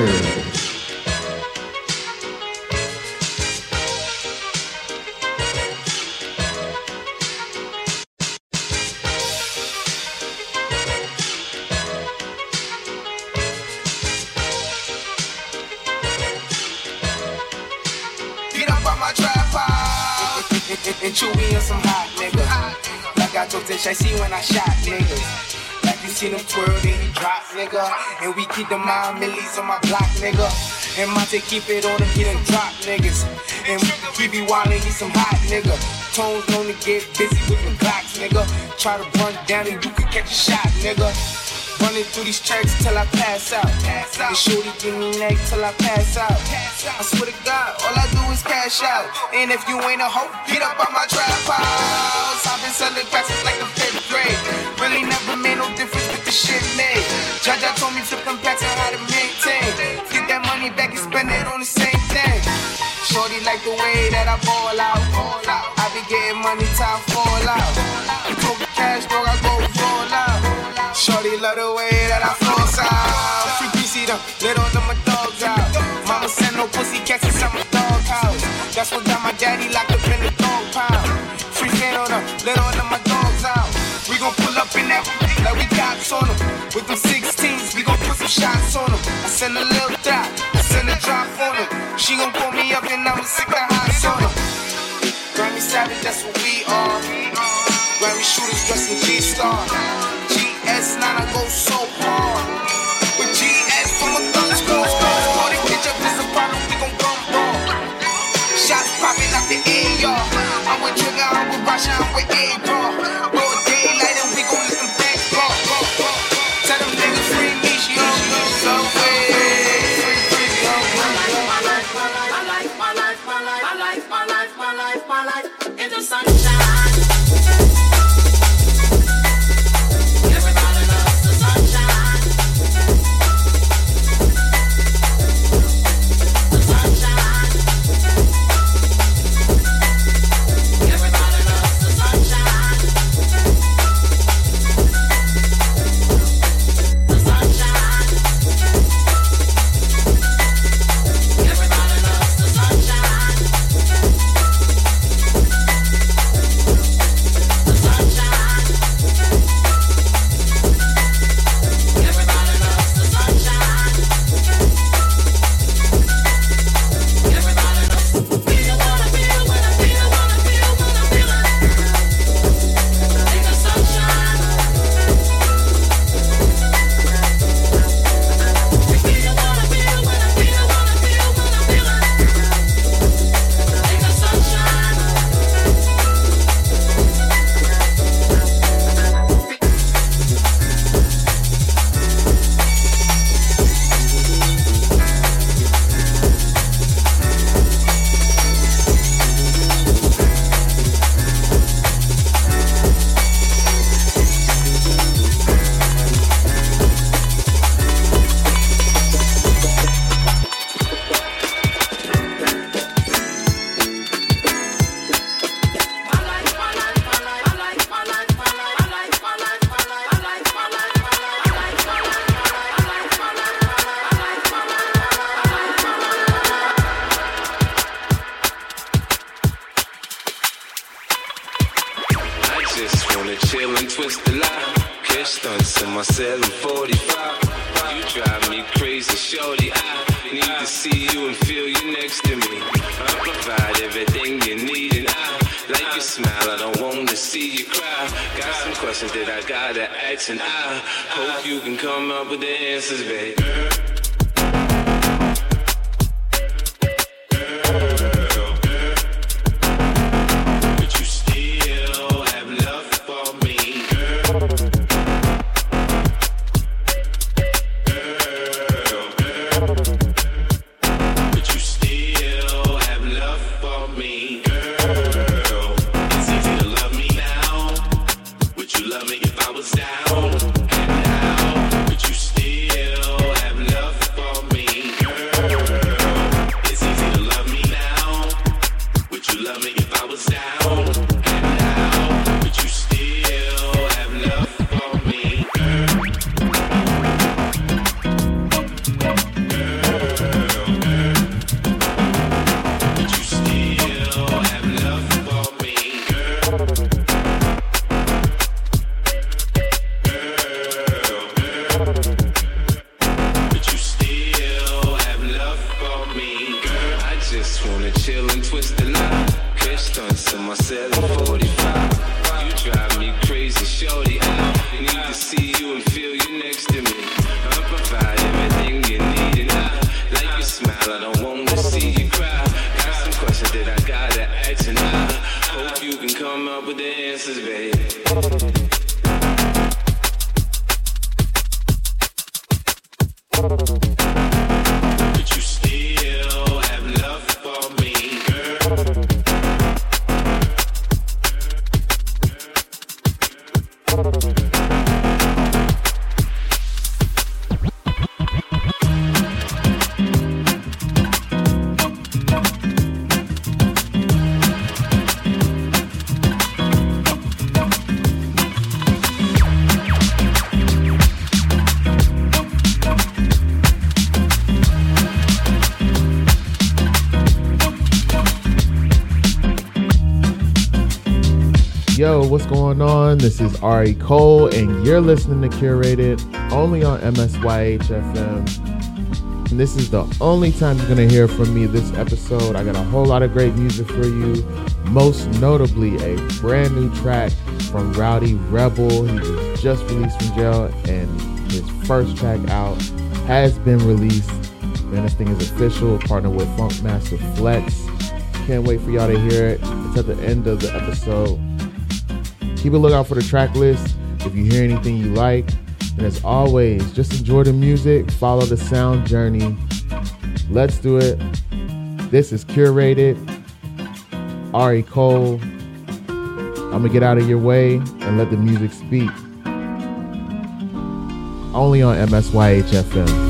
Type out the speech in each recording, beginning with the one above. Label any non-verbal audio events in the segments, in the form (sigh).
Records. (laughs) And chewy on some hot nigga. Like I told Tish, I see when I shot niggas. Like you see them twirl, then you drop, nigga. And we keep the mind millies on my block, nigga. And Monte keep it on him, he done drop niggas. And we be wildin', he some hot nigga. Tones known to get busy with the clocks, nigga. Try to run down and you can catch a shot, nigga. Running through these tracks till I pass out. And shorty give me neck till I pass out. I swear to God, all I do is cash out. And if you ain't a hoe, get up on my trap house. I've been selling since like the fifth grade. Really never made no difference the shit made. Jaja told me flip them packs and how to maintain. Get that money back and spend it on the same thing. Shorty like the way that I ball out. I be getting money, time fall out. Took cash, dog, I go roll out. Shorty love the way that I floss out. Free PC them, let all shots on them. I send a little dot, I send a drop on them. She gon' pull me up and I'ma sick the highs on them. Grammy Savage, that's what we are. Grammy shooters dressed in G-Star. GS9, I go so hard. With GS from a squad. All they bitch up is a problem, we gon' gun ball. Shots popping out the AR. I'm with Trigger, I'm with Rasha, Yo, what's going on? This is Ari Cole, and you're listening to Curated only on MSYH FM. And this is the only time you're gonna hear from me this episode. I got a whole lot of great music for you, most notably a brand new track from Rowdy Rebel. He was just released from jail, and his first track out has been released. Man, this thing is official. Partner with Funkmaster Flex. Can't wait for y'all to hear it. It's at the end of the episode keep a lookout for the track list if you hear anything you like. And as always, just enjoy the music, follow the sound journey. Let's do it. This is curated. Ari Cole. I'm gonna get out of your way and let the music speak. Only on MSYH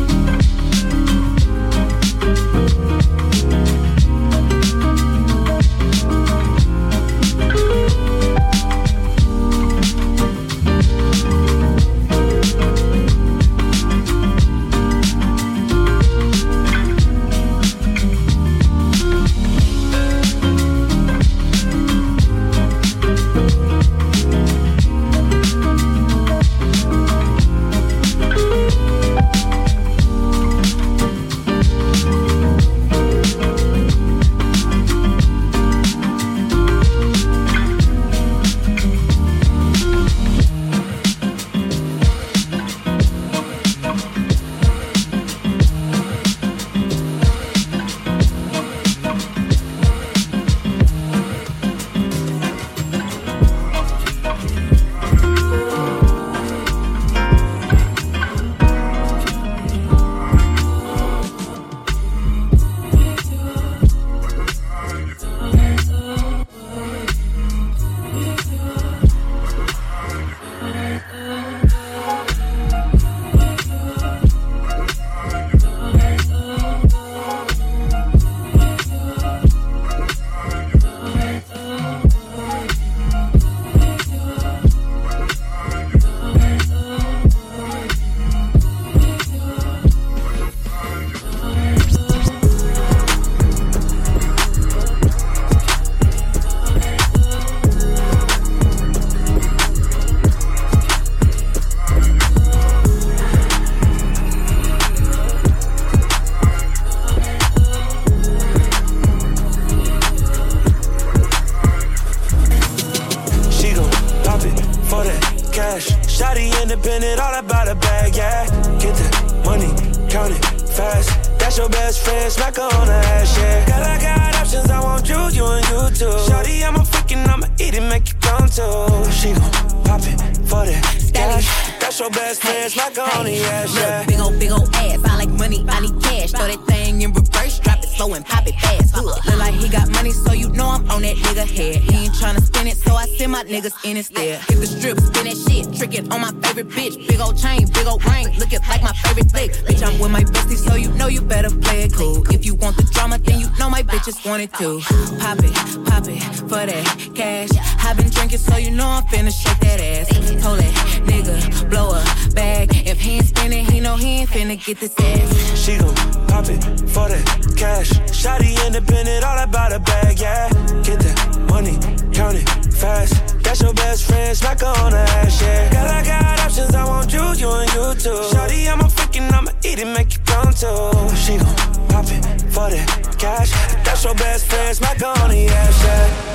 drop and pop it fast. Look, like he got money, so you know on that nigga head. He ain't tryna spin it, so I send my niggas in instead. Hit the strip, spin that shit, trick it on my favorite bitch. Big old chain, big old ring, looking like my favorite flick. Bitch, I'm with my bestie, so you know you better play it cool. If you want the drama, then you know my bitches want it too. Pop it, pop it for that cash. i been drinking, so you know I'm finna shake that ass. Told that nigga, blow a bag. If he ain't spinning, he know he ain't finna get this ass. She gon' pop it for that cash. Shotty independent, all about a bag, yeah. Get that money, count it fast. That's your best friend, smack her on the ass, yeah. Girl, I got options, I want you, you and you too. Shawty, I'm a freaking, I'ma eat it, make you come too. She gon' pop it for that cash. That's your best friend, smack her on the ass, yeah.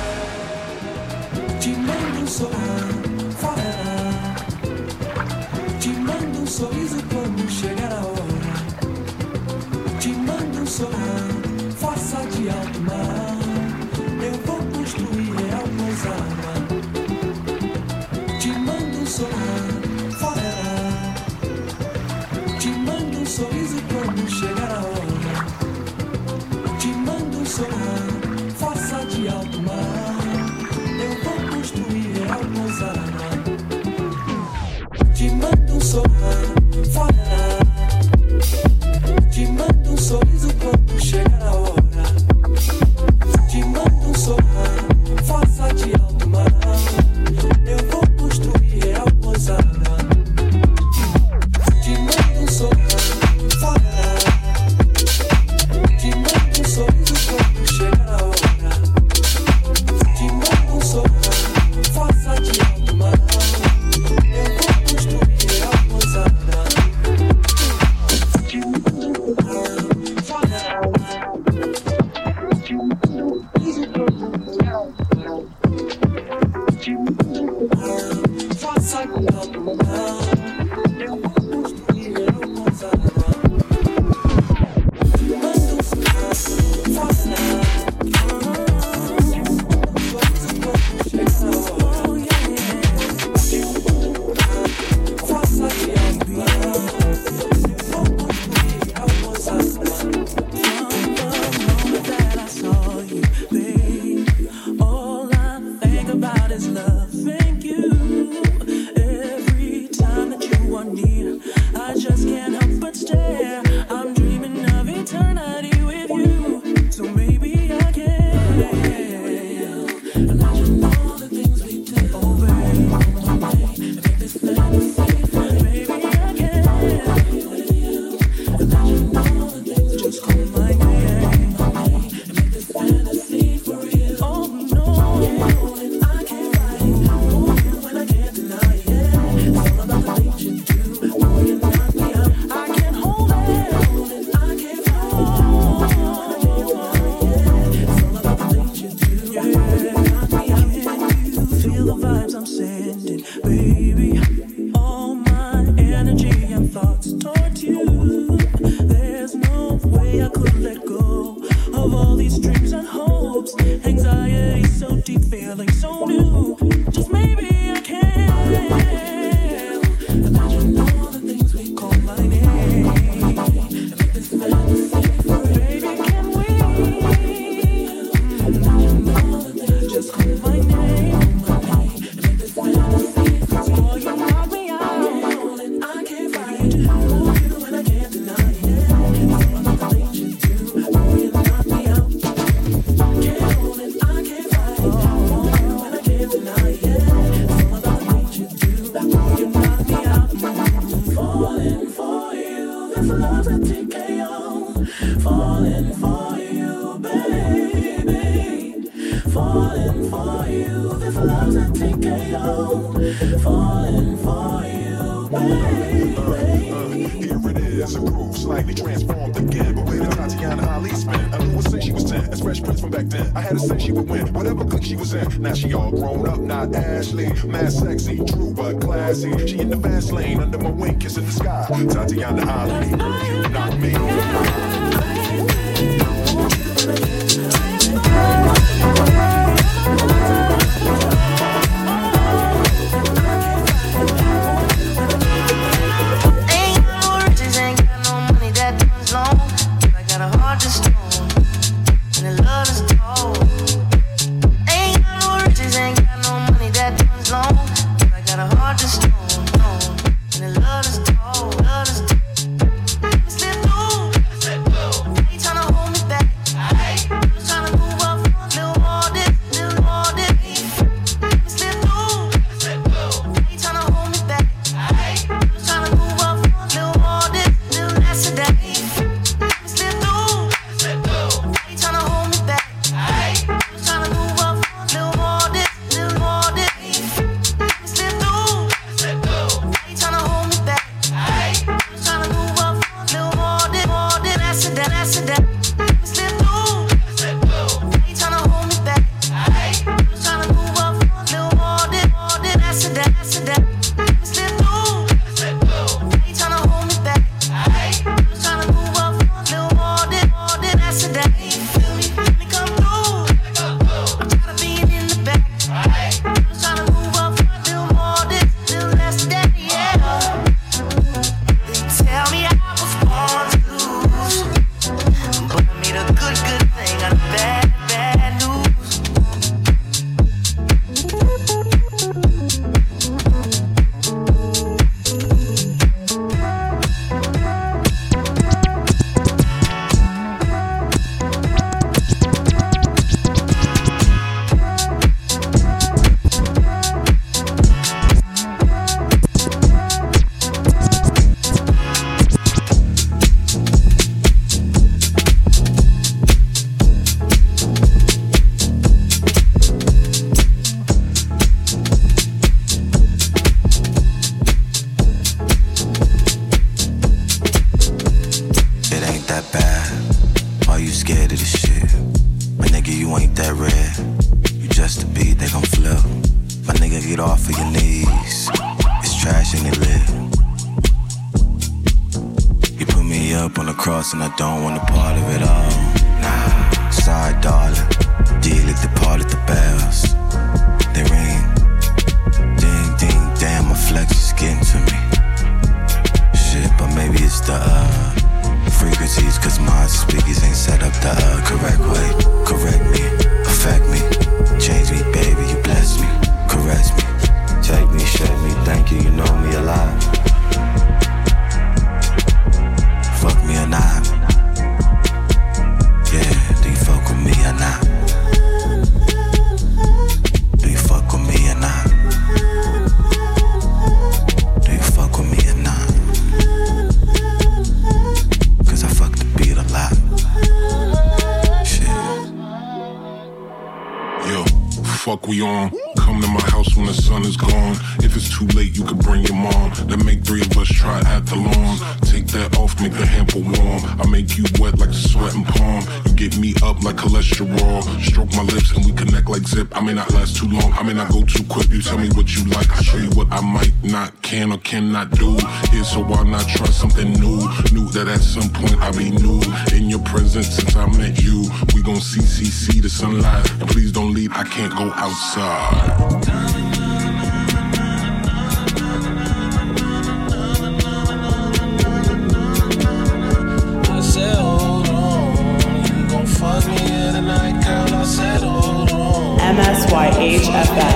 Fuck we on. Come to my house when the sun is gone. If it's too late, you can bring your mom. Then make three of us try at the lawn. Take that off, make the hamper warm. I make you wet like a sweating palm. You get me up like cholesterol. Stroke my lips and we connect like zip. I may not last too long. I may not go too quick. You tell me what you like. I show you what I might not, can or cannot do. Here, so why not try something new? Knew that at some point I'd be new in your presence since I met you. We gon' see the sunlight. And please don't leave. I can't go outside. I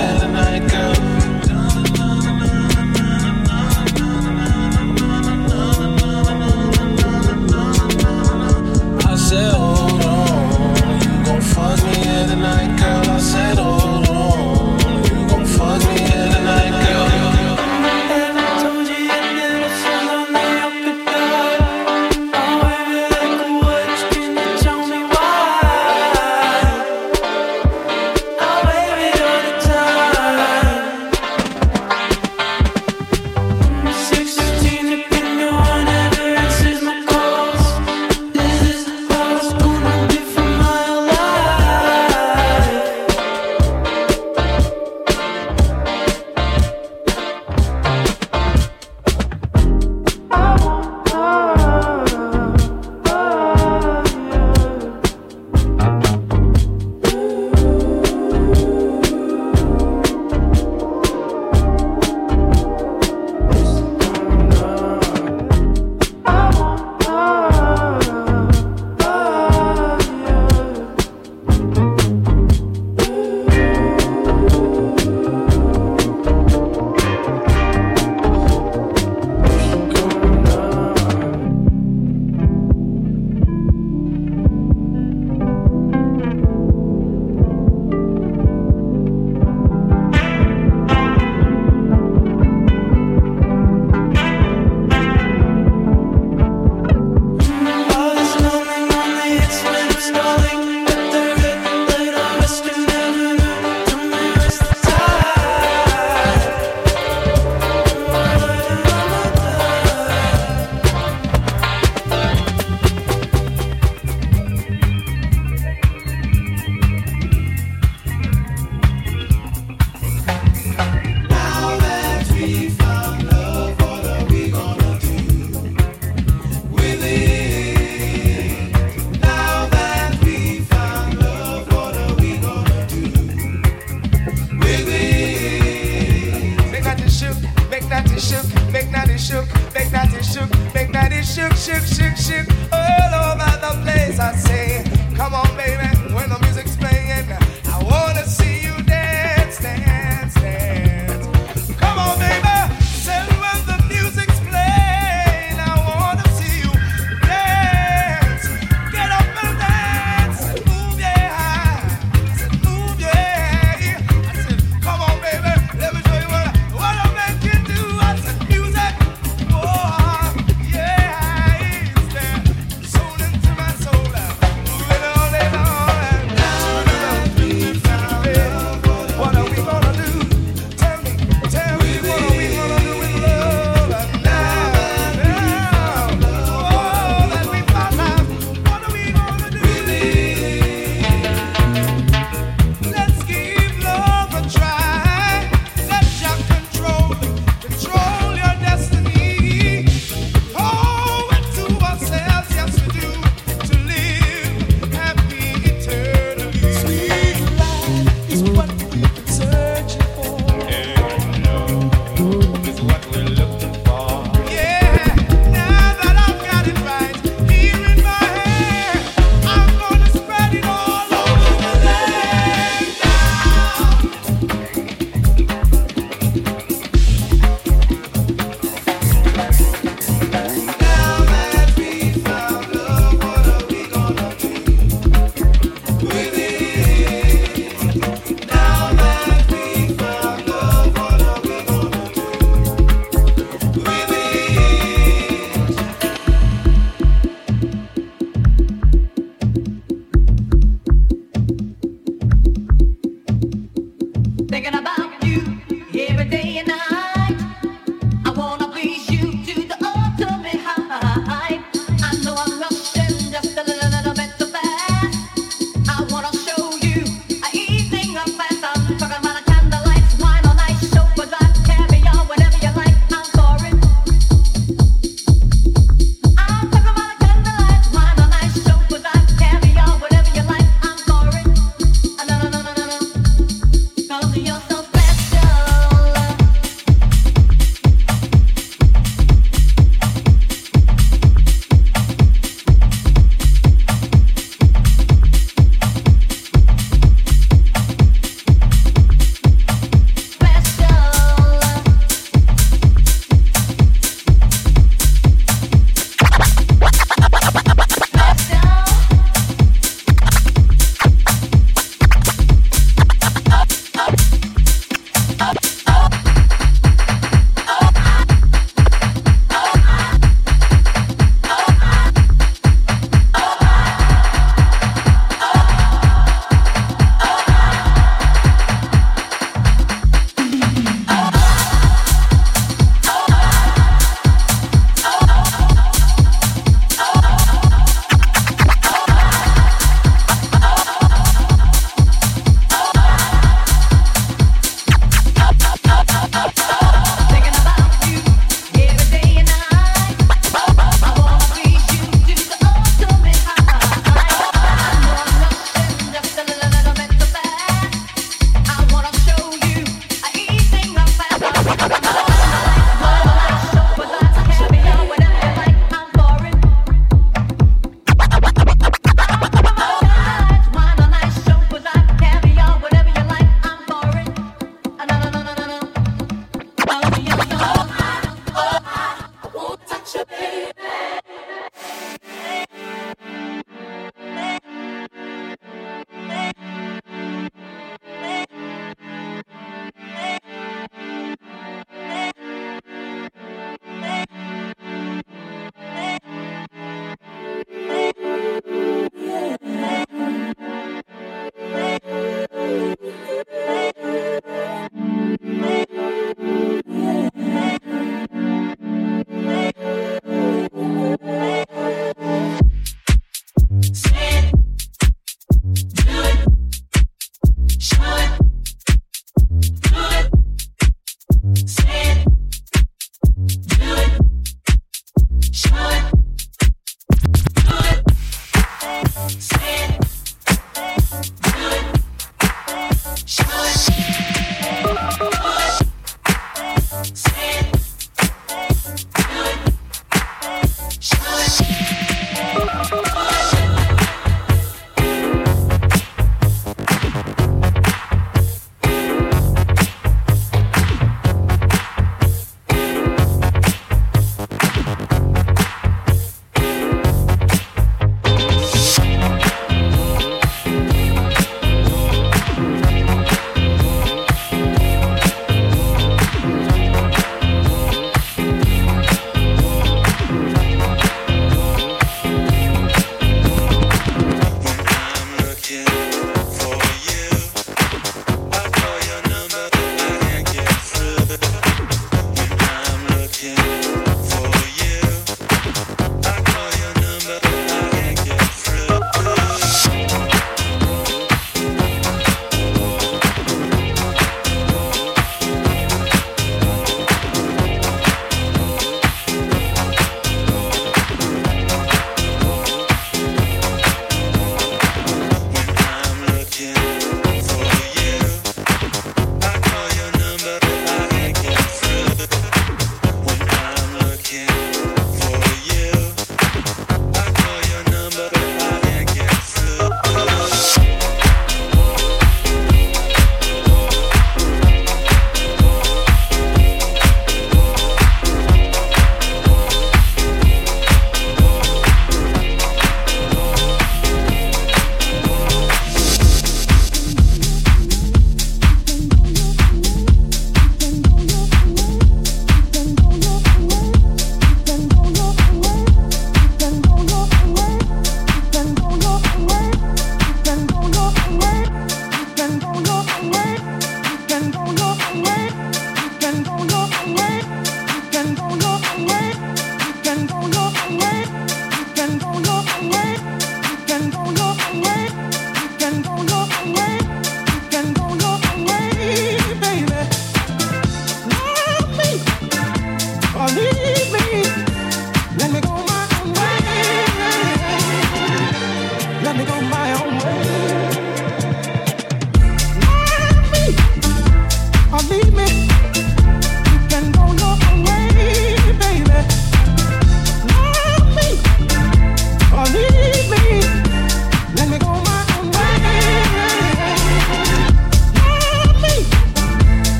make that it shook, make that it shook, make that it shook, shook, shook, shook, all over the place. I say, come on, baby, when the music's playing,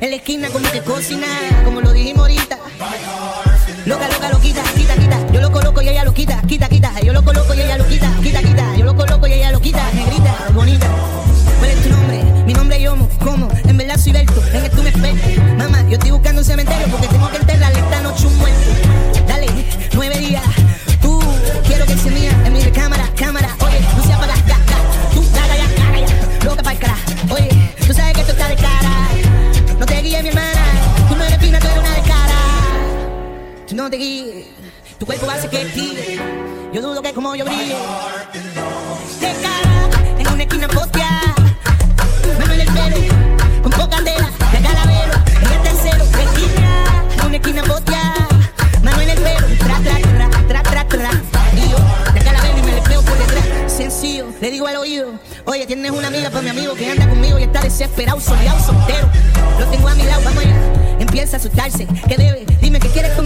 En la esquina como que cocina. yo brillo. De cara, en una esquina postia. Meme el pelo, con poca candela. De calavero, en el tercero. De esquina, en una esquina postia. Mano en el pelo, tra, tra, tra, tra, tra, tra. Y de calavero y me le pego por detrás. Sencillo, le digo al oído. Oye, tienes una amiga para mi amigo que anda conmigo y está desesperado, soleado, soltero. Lo tengo a mi lado, vamos allá. Empieza a asustarse, ¿qué debe? Dime que quieres conmigo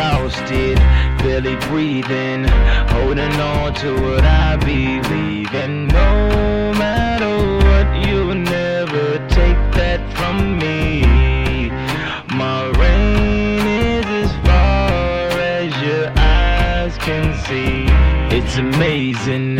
exhausted, barely breathing, holding on to what I believe. And no matter what, you'll never take that from me. My rain is as far as your eyes can see. It's amazing.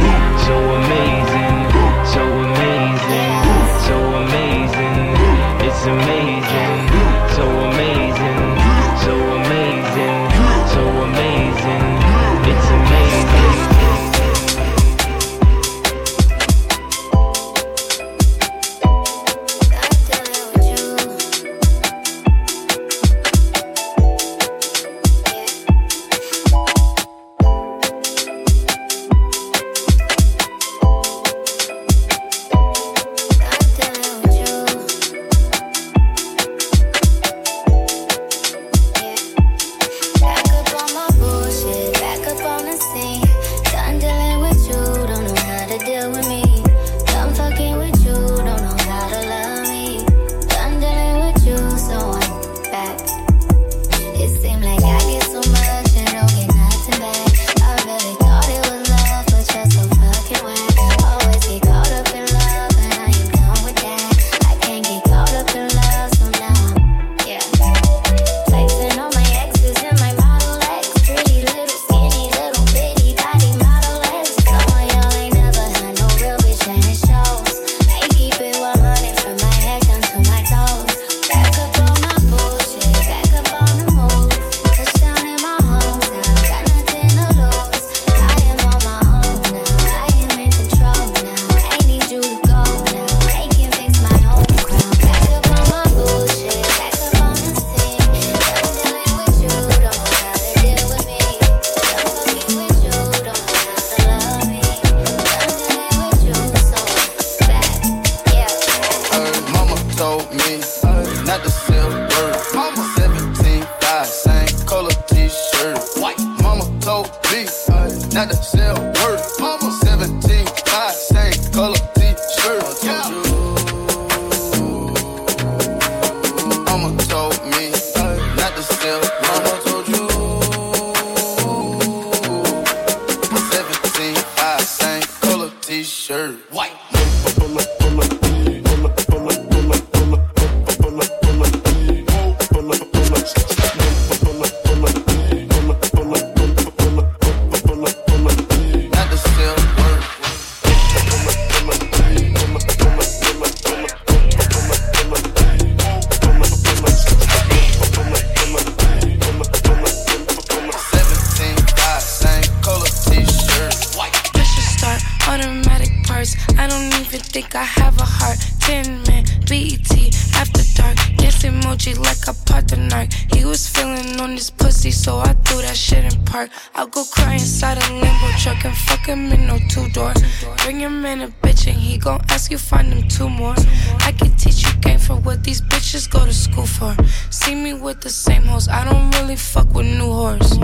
Even think I have a heart. Ten man, BET, after dark. Emoji like I part the narc. He was feeling on his pussy, so I threw that shit in park. I'll go cry inside a Lambo truck and fuck him in no two door. Bring him in a bitch and he gon' ask you find him two more. I can teach you game for what these bitches go to school for. See me with the same hoes, I don't really fuck with new whores.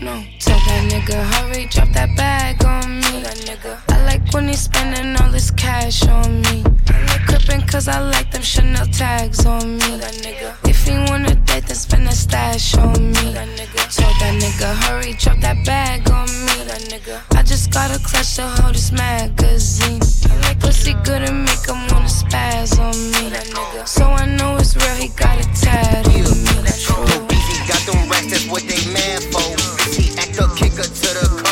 No, tell that nigga hurry, drop that bag on me. Nigga. I like when he's spending all his cash on me. I like crippin' cause I like them Chanel tags on me. If he wanna date, then spend a stash on me. Told that nigga hurry, drop that bag on me. I just got a clutch to hold this magazine. Pussy good and make him wanna spaz on me. Nigga. So I know it's real, he got a tattoo. got them racks, that's what they mad for. He act up, kick her to the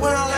Don't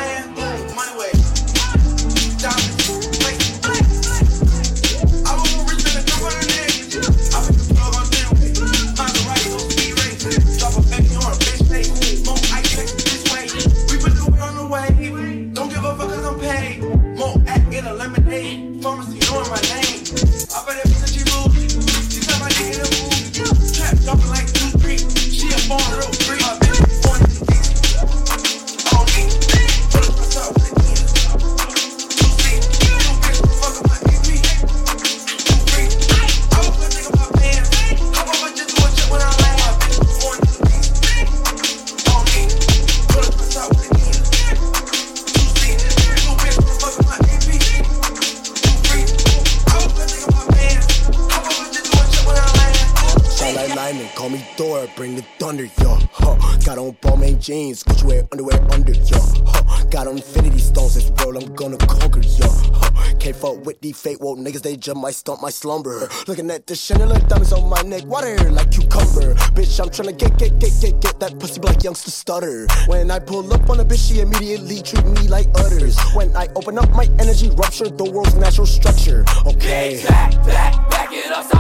they just might stump my slumber. Looking at the chandelier diamonds on my neck, water like cucumber. Bitch, I'm tryna get, get, get, get, get that pussy black youngster stutter. When I pull up on a bitch, she immediately treat me like others. When I open up my energy, rupture the world's natural structure. Okay. Back, back, back it up,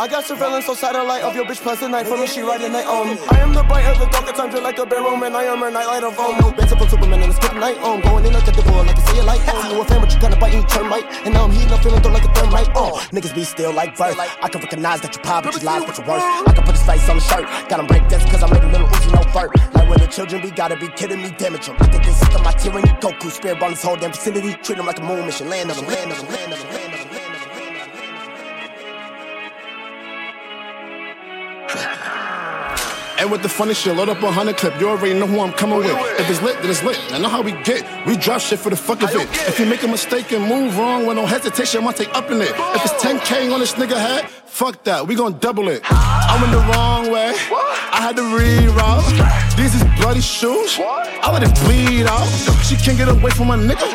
I got surveillance on satellite of your bitch plus the night for me, she riding night on. I am the bright of the dark at times, you're like a barrel man. I am her nightlight of home. No up on Superman and a skip night on. Going in like a devil, like I say a light on. You a fan, but you kinda biting termite. And now I'm heating up, feeling through like a thermite. Oh, niggas be still like birth. I can recognize that you pop, but you lies, but you worse. I can put his face on the shirt. Got him break dance cause I made a little Uzi, no flirt. Like where the children be, gotta be kidding me, damage them. I think they sick of my tyranny. Goku, spirit bomb this whole damn vicinity. Treat them like a moon mission, land of them, land of them, land of them, And with the funny shit, load up a hundred clip. You already know who I'm coming with. If it's lit, then it's lit. I know how we get. We drop shit for the fuck of it. If you make a mistake and move wrong with no hesitation, I might take up in it. If it's 10K on this nigga head, fuck that. We gon' double it. I went the wrong way. I had to reroute. These is bloody shoes. I let it bleed out. She can't get away from my nigga.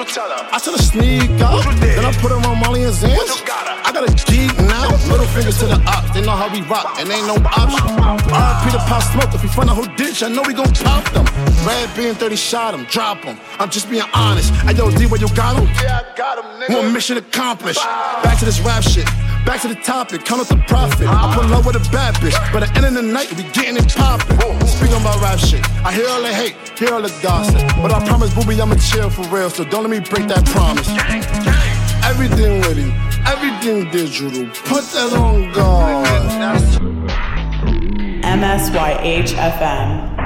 I tell her sneak out. Then I put her on Molly and Xans. I got a geek now. Little fingers to the ops. They know how we rock, and ain't no option. RP the pop smoke. If we find out whole ditch, I know we gon' pop them. Red being 30 shot him, drop him. I'm just being honest. Hey yo, D, where you got him? Yeah, I got him, nigga. One mission accomplished. Back to this rap shit. Back to the topic, count up the profit. I pull up with a bad bitch, but at the end of the night, we getting it poppin'. Speaking about rap shit, I hear all the hate, hear all the gossip. But I promise, booby, I'ma chill for real, so don't let me break that promise. Everything with you, everything digital. Put that on God. MSYH FM.